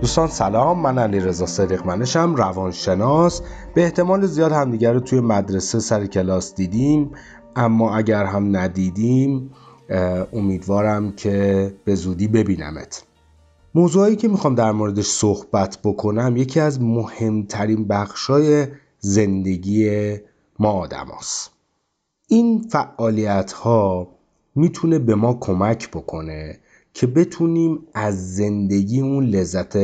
دوستان سلام من علی رضا صدیق منشم روانشناس به احتمال زیاد همدیگر رو توی مدرسه سر کلاس دیدیم اما اگر هم ندیدیم امیدوارم که به زودی ببینمت موضوعی که می‌خوام در موردش صحبت بکنم یکی از مهمترین بخشای زندگی ما آدم هست. این فعالیت ها می‌تونه به ما کمک بکنه که بتونیم از زندگی اون لذت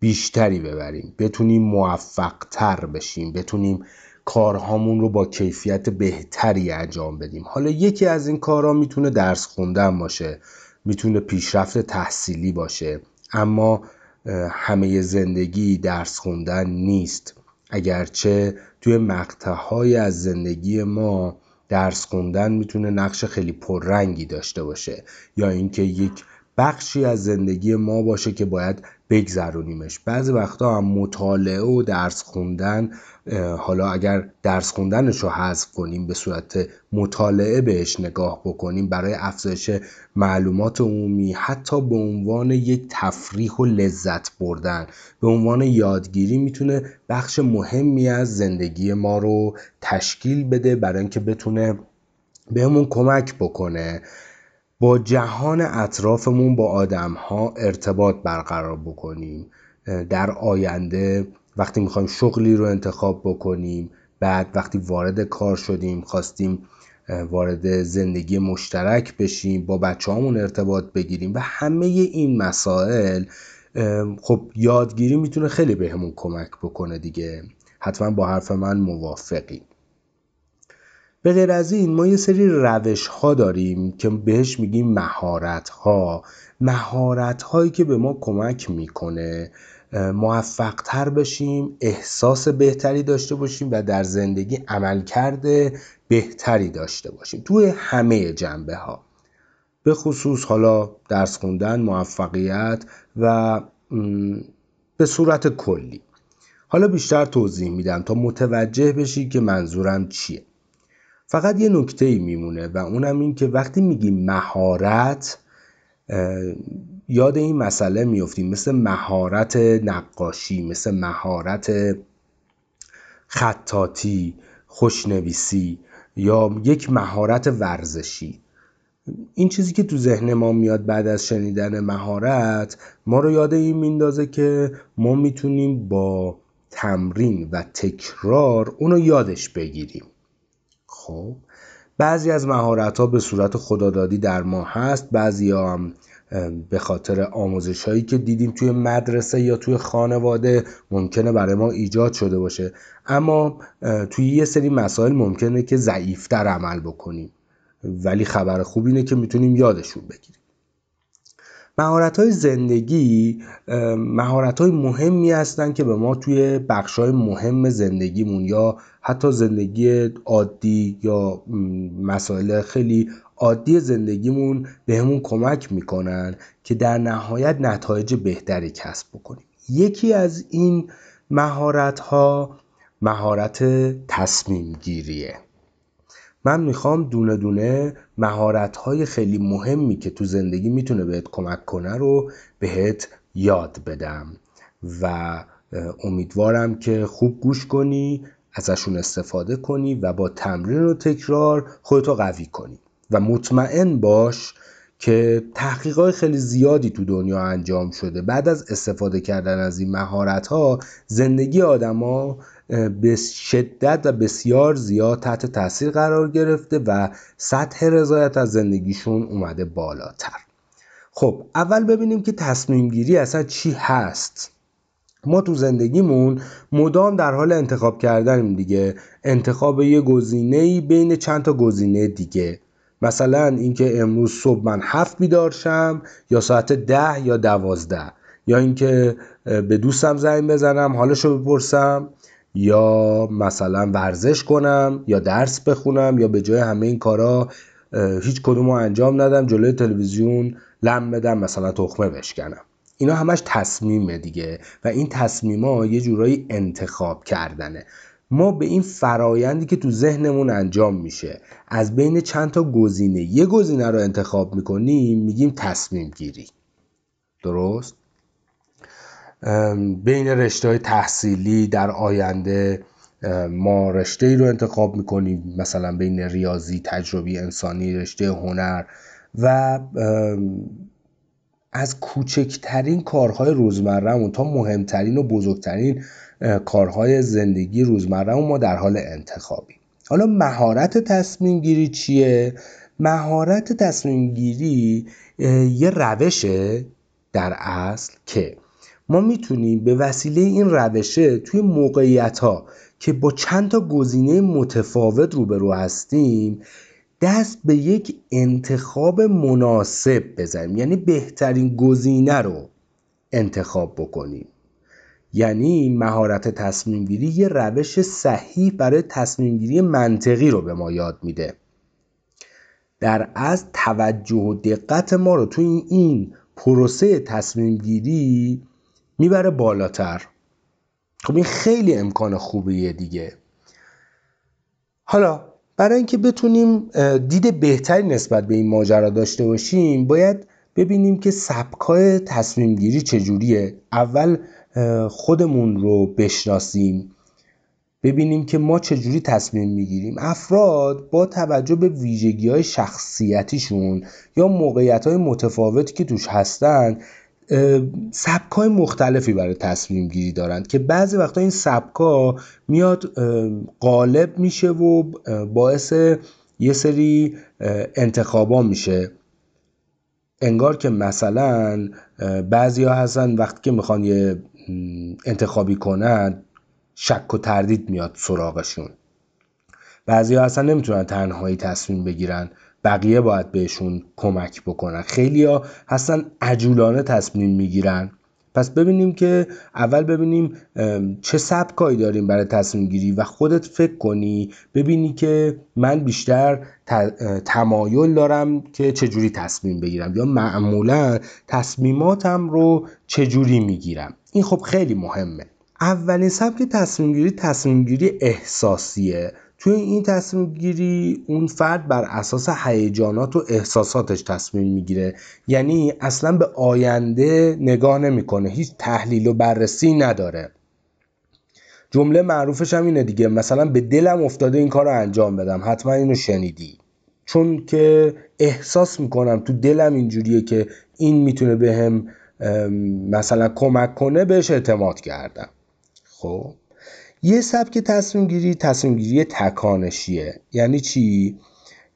بیشتری ببریم بتونیم موفق تر بشیم بتونیم کارهامون رو با کیفیت بهتری انجام بدیم. حالا یکی از این کارها می‌تونه درس خوندن باشه می‌تونه پیشرفت تحصیلی باشه اما همه زندگی درس خوندن نیست. اگرچه توی مقطعهای از زندگی ما درس خوندن می‌تونه نقش خیلی پررنگی داشته باشه یا اینکه یک بخشی از زندگی ما باشه که باید بگذرونیمش. بعضی وقتا هم مطالعه و درس خوندن حالا اگر درس خوندنش رو حذف کنیم به صورت مطالعه بهش نگاه بکنیم برای افزایش معلومات عمومی حتی به عنوان یک تفریح و لذت بردن به عنوان یادگیری می‌تونه بخش مهمی از زندگی ما رو تشکیل بده برای اینکه بتونه بهمون کمک بکنه. با جهان اطرافمون با آدم ها ارتباط برقرار بکنیم. در آینده وقتی می‌خوایم شغلی رو انتخاب بکنیم بعد وقتی وارد کار شدیم خواستیم وارد زندگی مشترک بشیم با بچه همون ارتباط بگیریم و همه این مسائل خب یادگیری می‌تونه خیلی بهمون کمک بکنه دیگه. حتما با حرف من موافقیم به غیر از این ما یه سری روش ها داریم که بهش میگیم مهارت ها مهارت هایی که به ما کمک می‌کنه موفق تر بشیم احساس بهتری داشته باشیم و در زندگی عملکرد بهتری داشته باشیم. توی همه جنبه ها به خصوص حالا درس خوندن موفقیت و به صورت کلی. حالا بیشتر توضیح میدم تا متوجه بشی که منظورم چیه. فقط یه نکته ای میمونه و اونم این که وقتی میگیم مهارت یاد این مسئله میفتیم مثل مهارت نقاشی مثل مهارت خطاطی خوشنویسی یا یک مهارت ورزشی. این چیزی که تو ذهن ما میاد بعد از شنیدن مهارت ما رو یاد این میندازه که ما می‌تونیم با تمرین و تکرار اونو یادش بگیریم. خب بعضی از مهارت ها به صورت خدادادی در ما هست بعضی ها هم به خاطر آموزش هایی که دیدیم توی مدرسه یا توی خانواده ممکنه برای ما ایجاد شده باشه. اما توی یه سری مسائل ممکنه که ضعیفتر عمل بکنیم. ولی خبر خوب اینه که می‌تونیم یادشون بگیریم. مهارت های زندگی مهارت های مهمی هستن که به ما توی بخش های مهم زندگیمون یا حتی زندگی عادی یا مسائل خیلی عادی زندگیمون بهمون کمک می‌کنن که در نهایت نتایج بهتری کسب بکنیم. یکی از این مهارت ها مهارت تصمیم گیریه من می‌خوام دونه دونه مهارت های خیلی مهمی که تو زندگی می‌تونه بهت کمک کنه رو بهت یاد بدم. و امیدوارم که خوب گوش کنی ازشون استفاده کنی و با تمرین و تکرار خودتو قوی کنی. و مطمئن باش که تحقیقات خیلی زیادی تو دنیا انجام شده. بعد از استفاده کردن از این مهارت ها زندگی آدما به شدت و بسیار زیاد تحت تاثیر قرار گرفته و سطح رضایت از زندگیشون اومده بالاتر. خب اول ببینیم که تصمیم گیری اصلا چی هست. ما تو زندگیمون مدام در حال انتخاب کردنیم دیگه. انتخاب یه گزینه بین چند تا گزینه دیگه. مثلا اینکه امروز صبح من هفت بیدار شم یا ساعت ده یا دوازده یا اینکه به دوستم زنگ بزنم حالشو بپرسم یا مثلا ورزش کنم یا درس بخونم یا به جای همه این کارا هیچ کدوم انجام ندم جلوی تلویزیون لم بدم مثلا تخمه بشکنم. اینا همش تصمیمه دیگه و این تصمیما یه جورایی انتخاب کردنه. ما به این فرایندی که تو ذهنمون انجام میشه از بین چند تا گزینه یه گزینه رو انتخاب می‌کنیم میگیم تصمیم گیری. درست؟ بین رشته های تحصیلی در آینده ما رشته ای رو انتخاب می‌کنیم مثلا بین ریاضی تجربی انسانی رشته هنر و از کوچکترین کارهای روزمرهمون تا مهمترین و بزرگترین کارهای زندگی روزمرهمون ما در حال انتخابی. حالا مهارت تصمیم گیری چیه؟ مهارت تصمیم گیری یه روشه در اصل که ما می‌تونیم به وسیله این روشه توی موقعیت ها که با چند تا گزینه متفاوت روبرو هستیم دست به یک انتخاب مناسب بزنیم. یعنی بهترین گزینه رو انتخاب بکنیم. یعنی مهارت تصمیم گیری یه روش صحیح برای تصمیم گیری منطقی رو به ما یاد میده. در از توجه و دقت ما رو توی این پروسه تصمیم گیری می‌بره بالاتر. خب این خیلی امکان خوبیه دیگه. حالا برای اینکه بتونیم دید بهتری نسبت به این ماجرا داشته باشیم باید ببینیم که سبکای تصمیم گیری چجوریه. اول خودمون رو بشناسیم ببینیم که ما چجوری تصمیم می‌گیریم. افراد با توجه به ویژگی های شخصیتیشون یا موقعیت های متفاوتی که توش هستن سبک های مختلفی برای تصمیم گیری دارند که بعضی وقتا این سبک میاد غالب میشه و باعث یه سری انتخابا میشه. انگار که مثلا بعضی ها هستن وقتی که می‌خوان یه انتخابی کنن شک و تردید میاد سراغشون. بعضی ها اصلا نمی‌تونن تنهایی تصمیم بگیرن بقیه باید بهشون کمک بکنن. خیلی ها هستن عجولانه تصمیم می‌گیرن پس ببینیم که اول ببینیم چه سبکایی داریم برای تصمیم گیری و خودت فکر کنی ببینی که من بیشتر تمایل دارم که چجوری تصمیم بگیرم یا معمولا تصمیماتم رو چجوری می‌گیرم. این خب خیلی مهمه. اولین سبک تصمیم گیری تصمیم گیری احساسیه. توی این تصمیم گیری اون فرد بر اساس هیجانات و احساساتش تصمیم می‌گیره. یعنی اصلا به آینده نگاه نمی‌کنه. هیچ تحلیل و بررسی نداره. جمله معروفش هم اینه دیگه. مثلا به دلم افتاده این کار رو انجام بدم. حتما اینو شنیدی. چون که احساس می‌کنم تو دلم اینجوریه که این می‌تونه به هم مثلا کمک کنه بهش اعتماد کردم. خب؟ یه سبک تصمیم گیری تصمیم گیری تکانشیه. یعنی چی؟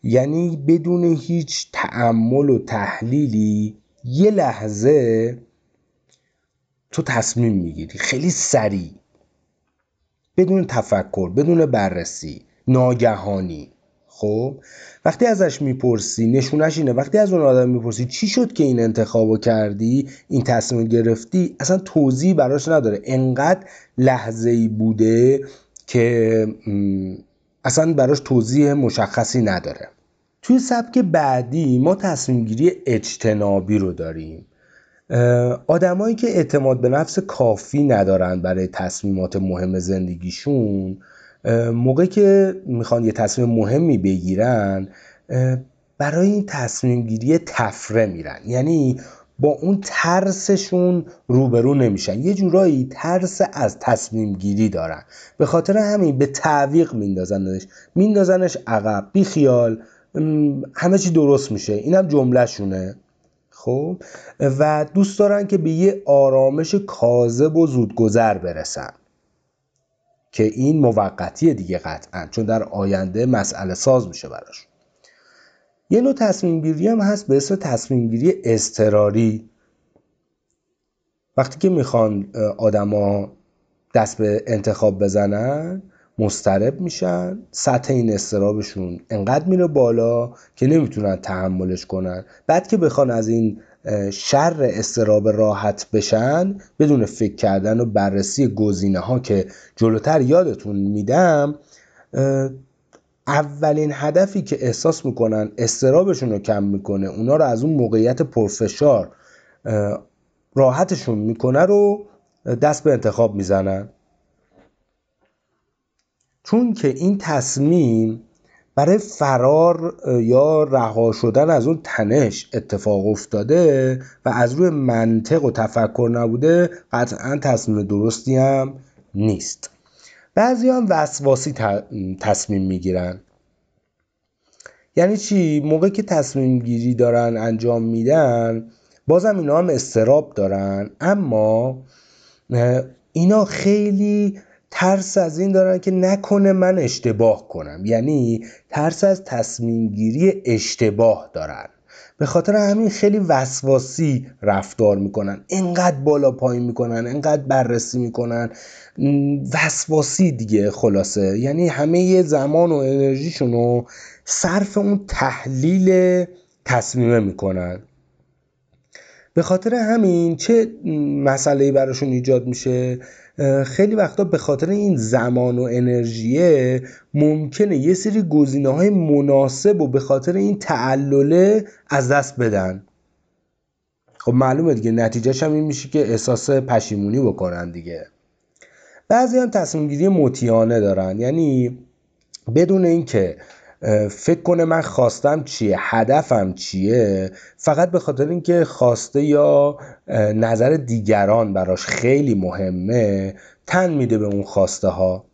یعنی بدون هیچ تعمل و تحلیلی یه لحظه تو تصمیم می‌گیری. خیلی سریع. بدون تفکر بدون بررسی ناگهانی. خب وقتی ازش می‌پرسی نشونش اینه وقتی از اون آدم می‌پرسی چی شد که این انتخابو کردی این تصمیم گرفتی اصلا توضیح براش نداره. انقدر لحظه ای بوده که اصلا براش توضیح مشخصی نداره. توی سبک بعدی ما تصمیم گیری اجتنابی رو داریم. آدمایی که اعتماد به نفس کافی ندارن برای تصمیمات مهم زندگیشون موقعی که می‌خوان یه تصمیم مهمی بگیرن برای این تصمیم گیری تفره میرن. یعنی با اون ترسشون روبرو نمیشن. یه جورایی ترس از تصمیم گیری دارن. به خاطر همین به تعویق میندازنش. میندازنش عقب. بی خیال. همه چی درست میشه. اینم جملهشونه. خب؟ و دوست دارن که به یه آرامش کاذب و زودگذر برسن. که این موقتیه دیگه قطعا چون در آینده مسئله ساز میشه براش. یه نوع تصمیم گیری هم هست به اسم تصمیم گیری استراری وقتی که می‌خوان آدما دست به انتخاب بزنن مسترب میشن سطح این استرابشون انقدر میره بالا که نمی‌تونن تحملش کنن. بعد که بخوان از این شر استراب راحت بشن بدون فکر کردن و بررسی گزینه ها که جلوتر یادتون میدم اولین هدفی که احساس می‌کنن استرابشون رو کم می‌کنه اونا رو از اون موقعیت پرفشار راحتشون می‌کنه رو دست به انتخاب می‌زنن. چون که این تصمیم برای فرار یا رها شدن از اون تنش اتفاق افتاده و از روی منطق و تفکر نبوده قطعا تصمیم درستی هم نیست. بعضی هم وسواسی تصمیم می‌گیرن. یعنی چی؟ موقع که تصمیم گیری دارن انجام میدن بازم اینا هم استراب دارن. اما اینا خیلی ترس از این دارن که نکنه من اشتباه کنم. یعنی ترس از تصمیم گیری اشتباه دارن. به خاطر همین خیلی وسواسی رفتار می‌کنن. انقدر بالا پایین می‌کنن انقدر بررسی می‌کنن. وسواسی دیگه خلاصه. یعنی همه زمان و انرژیشون رو صرف اون تحلیل تصمیمه می‌کنن. به خاطر همین چه مسئله براشون ایجاد میشه؟ خیلی وقتا به خاطر این زمان و انرژیه ممکنه یه سری گزینه های مناسب و به خاطر این تعلله از دست بدن. خب معلومه دیگه نتیجهش هم این میشه که احساس پشیمونی بکنن دیگه. بعضی هم تصمیم گیری دارن یعنی بدون اینکه فکر کنه من خواستم چیه هدفم چیه؟ فقط به خاطر اینکه خواسته یا نظر دیگران براش خیلی مهمه تن میده به اون خواسته ها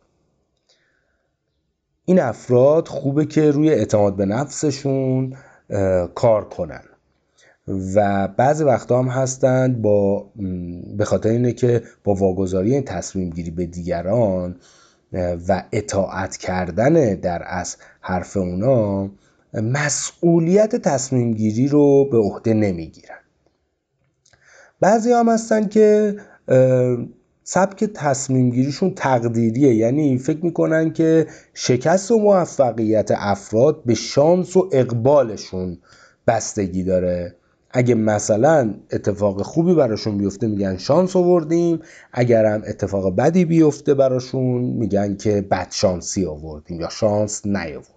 این افراد خوبه که روی اعتماد به نفسشون کار کنن. و بعضی وقتا هم هستند با به خاطر اینه که با واگذاری تصمیم گیری به دیگران و اطاعت کردن در از حرف اونا مسئولیت تصمیم گیری رو به عهده نمی‌گیرن. بعضی هم هستن که سبک تصمیم گیریشون تقدیریه. یعنی فکر می‌کنن که شکست و موفقیت افراد به شانس و اقبالشون بستگی داره. اگه مثلا اتفاق خوبی براشون بیفته میگن شانس آوردیم. اگر هم اتفاق بدی بیفته براشون میگن که بد شانسی آوردیم یا شانس نیاوردیم.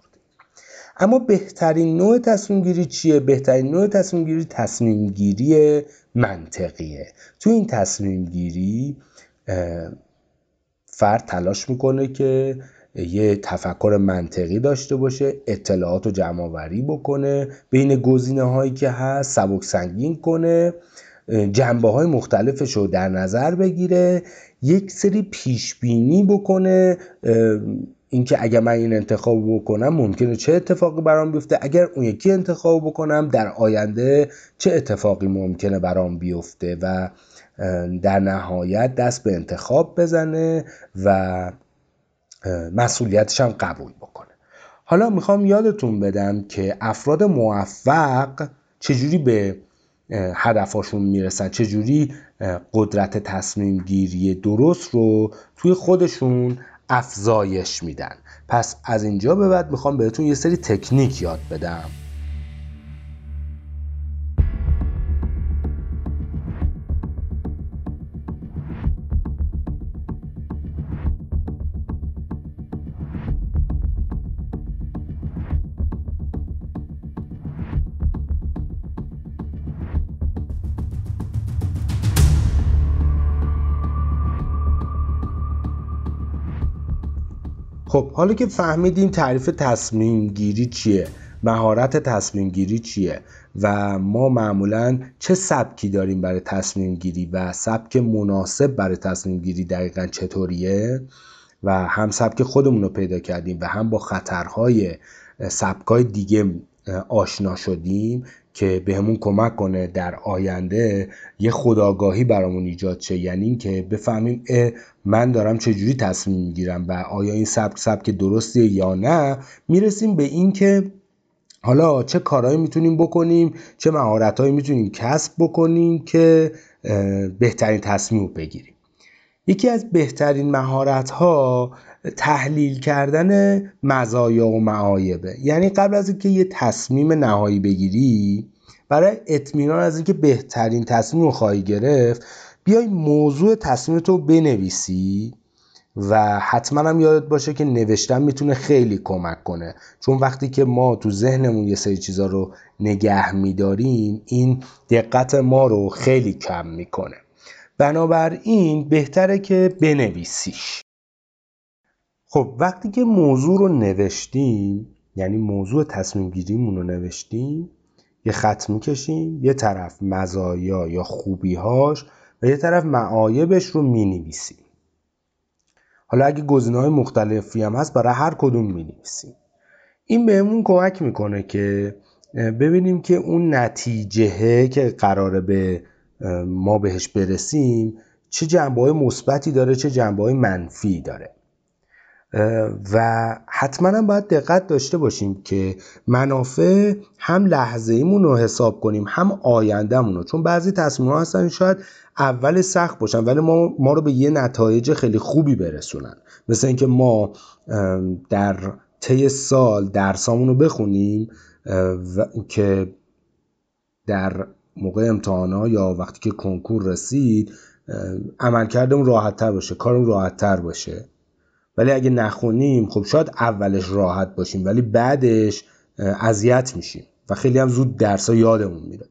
اما بهترین نوع تصمیم گیری چیه؟ بهترین نوع تصمیم گیری تصمیم گیری منطقیه. تو این تصمیم گیری فرد تلاش می‌کنه که یه تفکر منطقی داشته باشه اطلاعات رو جمع بکنه بین گزینه هایی که هست سبک سنگین کنه جنبه های مختلفش رو در نظر بگیره یک سری پیش بینی بکنه اینکه اگر من این انتخاب بکنم ممکنه چه اتفاقی برام بیفته اگر اون یکی انتخاب بکنم در آینده چه اتفاقی ممکنه برام بیفته و در نهایت دست به انتخاب بزنه و مسئولیتش هم قبول بکنه. حالا می‌خوام یادتون بدم که افراد موفق چجوری به هدفاشون می‌رسن چجوری قدرت تصمیم گیری درست رو توی خودشون افزایش میدن. پس از اینجا به بعد می‌خوام بهتون یه سری تکنیک یاد بدم. خب حالا که فهمیدیم تعریف تصمیم گیری چیه؟ مهارت تصمیم گیری چیه؟ و ما معمولا چه سبکی داریم برای تصمیم گیری و سبک مناسب برای تصمیم گیری دقیقا چطوریه؟ و هم سبک خودمون رو پیدا کردیم و هم با خطرهای سبکای دیگه آشنا شدیم که بهمون کمک کنه در آینده یه خداگاهی برامون ایجاد شه. یعنی اینکه بفهمیم من دارم چجوری تصمیم می‌گیرم و آیا این سبک سبک درستیه یا نه؟ می‌رسیم به اینکه حالا چه کارهایی می‌تونیم بکنیم چه مهارتهایی می‌تونیم کسب بکنیم که بهترین تصمیم بگیریم. یکی از بهترین مهارت ها تحلیل کردن مزایا و معایبه. یعنی قبل از اینکه یه تصمیم نهایی بگیری برای اطمینان از اینکه بهترین تصمیم رو خواهی گرفت بیای موضوع تصمیمت رو بنویسی و حتما هم یادت باشه که نوشتن می‌تونه خیلی کمک کنه. چون وقتی که ما تو ذهنمون یه سری چیزا رو نگه میداریم این دقت ما رو خیلی کم می‌کنه. بنابراین بهتره که بنویسیش. خب وقتی که موضوع رو نوشتیم یعنی موضوع تصمیم گیریمون رو نوشتیم یه خط می‌کشیم یه طرف مزایا یا خوبیهاش و یه طرف معایبش رو می‌نویسیم. حالا اگه گزینه های مختلفی هم هست برای هر کدوم می‌نویسیم. این بهمون کمک می‌کنه که ببینیم که اون نتیجه که قراره به ما بهش برسیم چه جنبه های مثبتی داره چه جنبه های منفی داره. و حتما هم باید دقت داشته باشیم که منافع هم لحظه ایمون رو حساب کنیم هم آیندهمون رو. چون بعضی تصمیم ها هستن شاید اول سخت باشن ولی ما, ما رو به یه نتایج خیلی خوبی برسونن. مثل اینکه ما در طی سال درسامون رو بخونیم و که در موقع امتحانا یا وقتی که کنکور رسید عملکردمون راحت تر باشه کارمون راحت تر باشه. ولی اگه نخونیم خب شاید اولش راحت باشیم ولی بعدش اذیت میشیم و خیلی هم زود درس ها یادمون میره.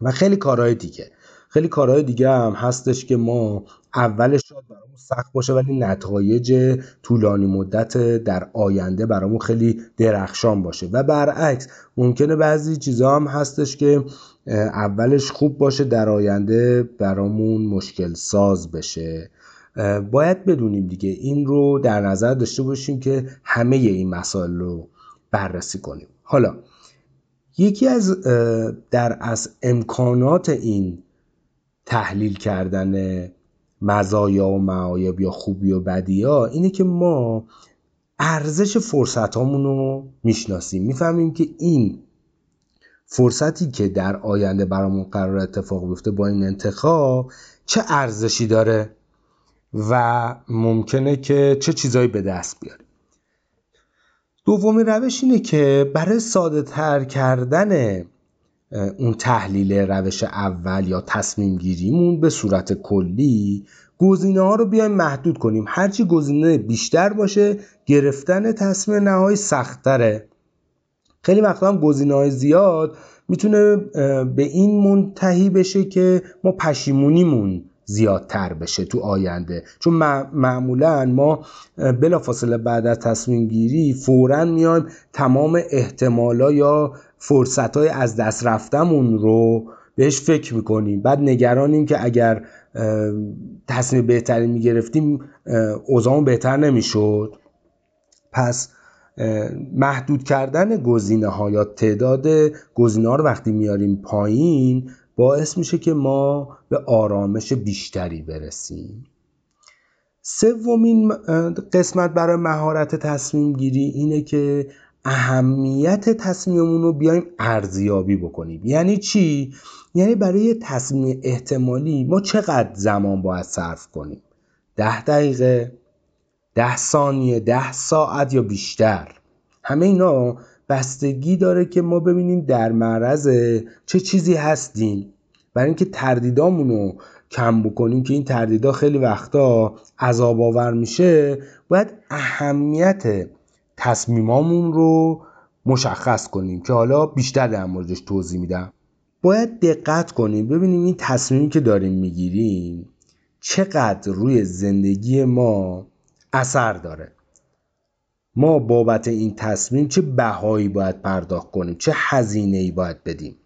و خیلی کارهای دیگه. خیلی کارهای دیگه هم هستش که ما اولش شاید برامون سخت باشه ولی نتایج طولانی مدت در آینده برامون خیلی درخشان باشه. و برعکس ممکنه بعضی چیزها هم هستش که اولش خوب باشه در آینده برامون مشکل ساز بشه. باید بدونیم دیگه این رو در نظر داشته باشیم که همه این مسائل رو بررسی کنیم. حالا یکی از در از امکانات این تحلیل کردن مزایا و معایب یا خوبی و بدی ها اینه که ما ارزش فرصت رو می‌شناسیم. می‌فهمیم که این فرصتی که در آینده برامون قرار اتفاق بیفته با این انتخاب چه ارزشی داره؟ و ممکنه که چه چیزایی به دست بیاریم دومین روش اینه که برای ساده تر کردن اون تحلیل روش اول یا تصمیم گیریمون به صورت کلی گزینه ها رو بیایم محدود کنیم. هرچی گزینه بیشتر باشه گرفتن تصمیم نهایی سختره خیلی وقتا هم گزینه های زیاد می‌تونه به این منتهی بشه که ما پشیمونیمون زیادتر بشه تو آینده. چون معمولا ما بلافاصله بعد از تصمیم گیری فورا میایم تمام احتمالا یا فرصت های از دست رفتمون رو بهش فکر می‌کنیم. بعد نگرانیم که اگر تصمیم بهتری می‌گرفتیم اوضاعمون بهتر نمی‌شد. پس محدود کردن گزینه ها یا تعداد گزینه رو وقتی میاریم پایین باعث میشه که ما به آرامش بیشتری برسیم. سومین قسمت برای مهارت تصمیم گیری اینه که اهمیت تصمیممون رو بیایم ارزیابی بکنیم. یعنی چی؟ یعنی برای تصمیم احتمالی ما چقدر زمان باید صرف کنیم؟ ده دقیقه ده ثانیه ده ساعت یا بیشتر؟ همه اینا بستگی داره که ما ببینیم در معرض چه چیزی هستیم. برای اینکه تردیدامون رو کم بکنیم که این تردیدا خیلی وقتا عذاب آور میشه باید اهمیت تصمیمامون رو مشخص کنیم که حالا بیشتر در موردش توضیح میدم. باید دقت کنیم ببینیم این تصمیمی که داریم می‌گیریم چقدر روی زندگی ما اثر داره. ما بابت این تصمیم چه بهایی باید پرداخت کنیم؟ چه هزینه ای باید بدیم؟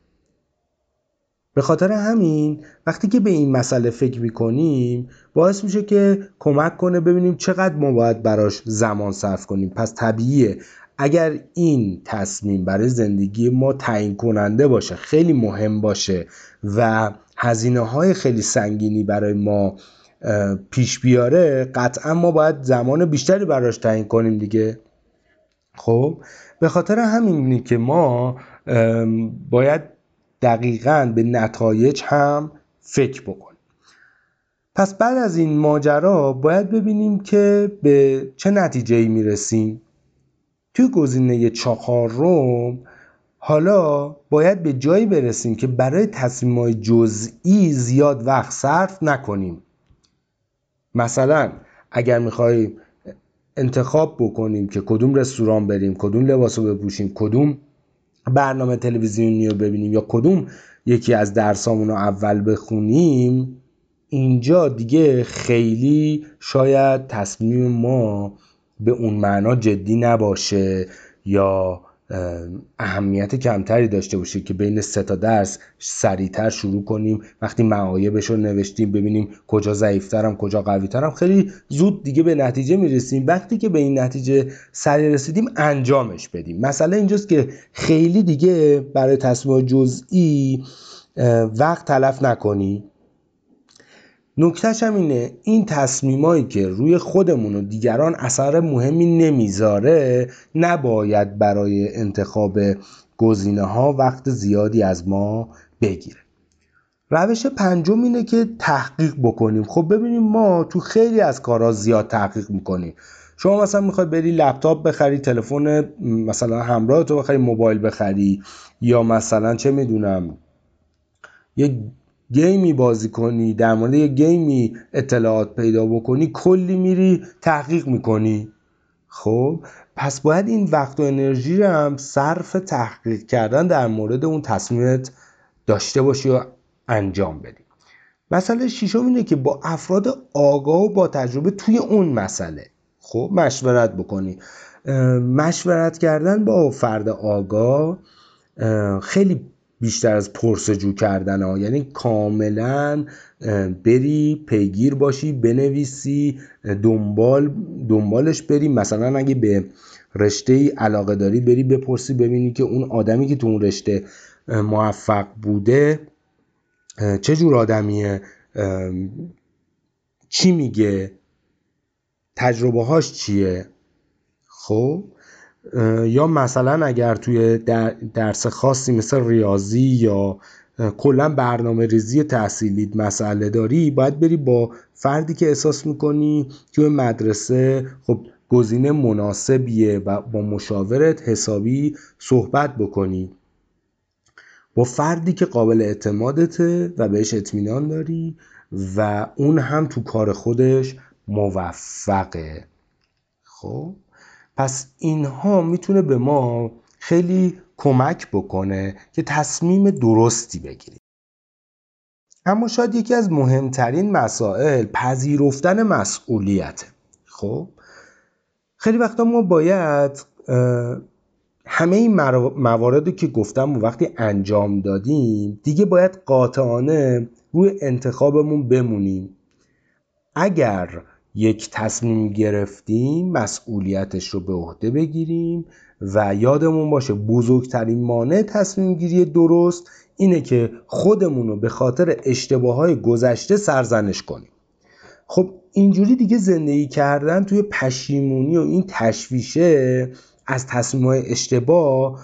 به خاطر همین وقتی که به این مسئله فکر می‌کنیم باعث میشه که کمک کنه ببینیم چقدر ما باید براش زمان صرف کنیم. پس طبیعیه. اگر این تصمیم برای زندگی ما تعیین کننده باشه خیلی مهم باشه و هزینه های خیلی سنگینی برای ما پیش بیاره قطعا ما باید زمان بیشتری براش تعیین کنیم دیگه. خب به خاطر همینی که ما باید دقیقا به نتایج هم فکر بکنیم. پس بعد از این ماجرا باید ببینیم که به چه نتیجه ای می‌رسیم. توی گزینه چهارم حالا باید به جایی برسیم که برای تصمیم های جزئی زیاد وقت صرف نکنیم. مثلا اگر می‌خواهیم انتخاب بکنیم که کدوم رستوران بریم کدوم لباس رو بپوشیم کدوم برنامه تلویزیونی رو ببینیم یا کدوم یکی از درسامون رو اول بخونیم اینجا دیگه خیلی شاید تصمیم ما به اون معنا جدی نباشه یا اهمیت کمتری داشته باشه که بین سه تا درس سریعتر شروع کنیم. وقتی معایبش رو نوشتیم ببینیم کجا ضعیفترم کجا قویترم خیلی زود دیگه به نتیجه می‌رسیم. وقتی که به این نتیجه سریع رسیدیم انجامش بدیم. مسئله اینجاست که خیلی دیگه برای تصمیم جزئی وقت تلف نکنی. نکتهش هم اینه این تصمیمایی که روی خودمون و دیگران اثر مهمی نمی‌ذاره نباید برای انتخاب گزینه ها وقت زیادی از ما بگیره. روش پنجم اینه که تحقیق بکنیم. خب ببینیم ما تو خیلی از کارها زیاد تحقیق می‌کنیم. شما مثلا می‌خوای بری لپتاپ بخری تلفن مثلا همراه تو بخری موبایل بخری یا مثلا چه می‌دونم یه گیمی بازی کنی در مورد یه گیمی اطلاعات پیدا بکنی کلی میری تحقیق می‌کنی. خب پس باید این وقت و انرژی رو هم صرف تحقیق کردن در مورد اون تصمیمت داشته باشی و انجام بدی. مسئله شیشم اینه که با افراد آگاه و با تجربه توی اون مسئله. خب مشورت بکنی. مشورت کردن با فرد آگاه خیلی بیشتر از پرسجو کردن ها. یعنی کاملا بری پیگیر باشی بنویسی دنبال دنبالش بری. مثلا اگه به رشته ای علاقه داری بری بپرسی ببینی که اون آدمی که تو اون رشته موفق بوده چه جور آدمیه چی میگه تجربه هاش چیه؟ خب؟ یا مثلا اگر توی درس خاصی مثل ریاضی یا کلا برنامه ریزی تحصیلیت مسئله داری باید بری با فردی که احساس می‌کنی توی مدرسه خب گزینه مناسبیه و با مشاورت حسابی صحبت بکنی. با فردی که قابل اعتمادته و بهش اطمینان داری و اون هم تو کار خودش موفقه. خب؟ پس اینها می‌تونه به ما خیلی کمک بکنه که تصمیم درستی بگیریم. اما شاید یکی از مهمترین مسائل پذیرفتن مسئولیت. خب؟ خیلی وقتا ما باید همه این مواردی که گفتم و وقتی انجام دادیم دیگه باید قاطعانه روی انتخابمون بمونیم. اگر یک تصمیم گرفتیم مسئولیتش رو به عهده بگیریم و یادمون باشه بزرگترین مانع تصمیم گیری درست اینه که خودمون رو به خاطر اشتباه های گذشته سرزنش کنیم. خب اینجوری دیگه زندگی کردن توی پشیمونی و این تشویشه از تصمیم اشتباه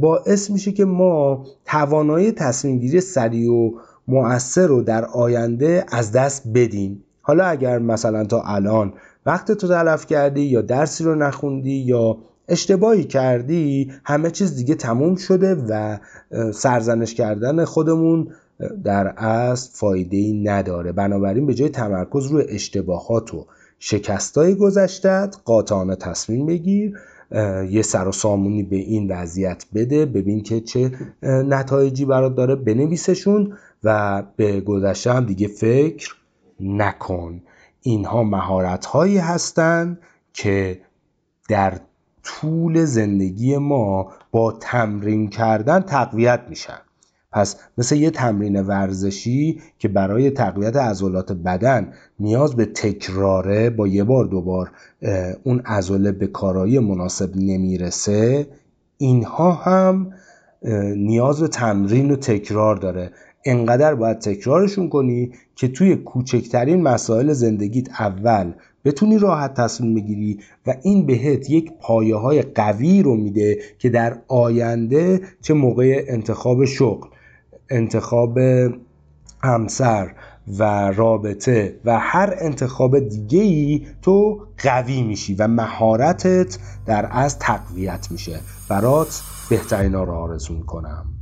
باعث میشه که ما توانایی تصمیم گیری سریع و مؤثر رو در آینده از دست بدیم. حالا اگر مثلا تا الان وقت تو تلف کردی یا درسی رو نخوندی یا اشتباهی کردی همه چیز دیگه تموم شده و سرزنش کردن خودمون در اصل فایده ای نداره. بنابراین به جای تمرکز روی اشتباهات و شکستای گذشتت قاطعانه تصمیم بگیر یه سر و سامونی به این وضعیت بده ببین که چه نتایجی برات داره بنویسشون و به گذشته هم دیگه فکر نکن. اینها مهارت هایی هستند که در طول زندگی ما با تمرین کردن تقویت میشن. پس مثل یه تمرین ورزشی که برای تقویت عضلات بدن نیاز به تکراره با یه بار دوبار اون عضله به کارایی مناسب نمی‌رسه اینها هم نیاز به تمرین و تکرار داره. انقدر باید تکرارشون کنی که توی کوچکترین مسائل زندگیت اول بتونی راحت تصمیم بگیری و این بهت یک پایه های قوی رو میده که در آینده چه موقع انتخاب شغل انتخاب همسر و رابطه و هر انتخاب دیگه ای تو قوی میشی و مهارتت در از تقویت میشه. برات بهترین ها رو آرزو کنم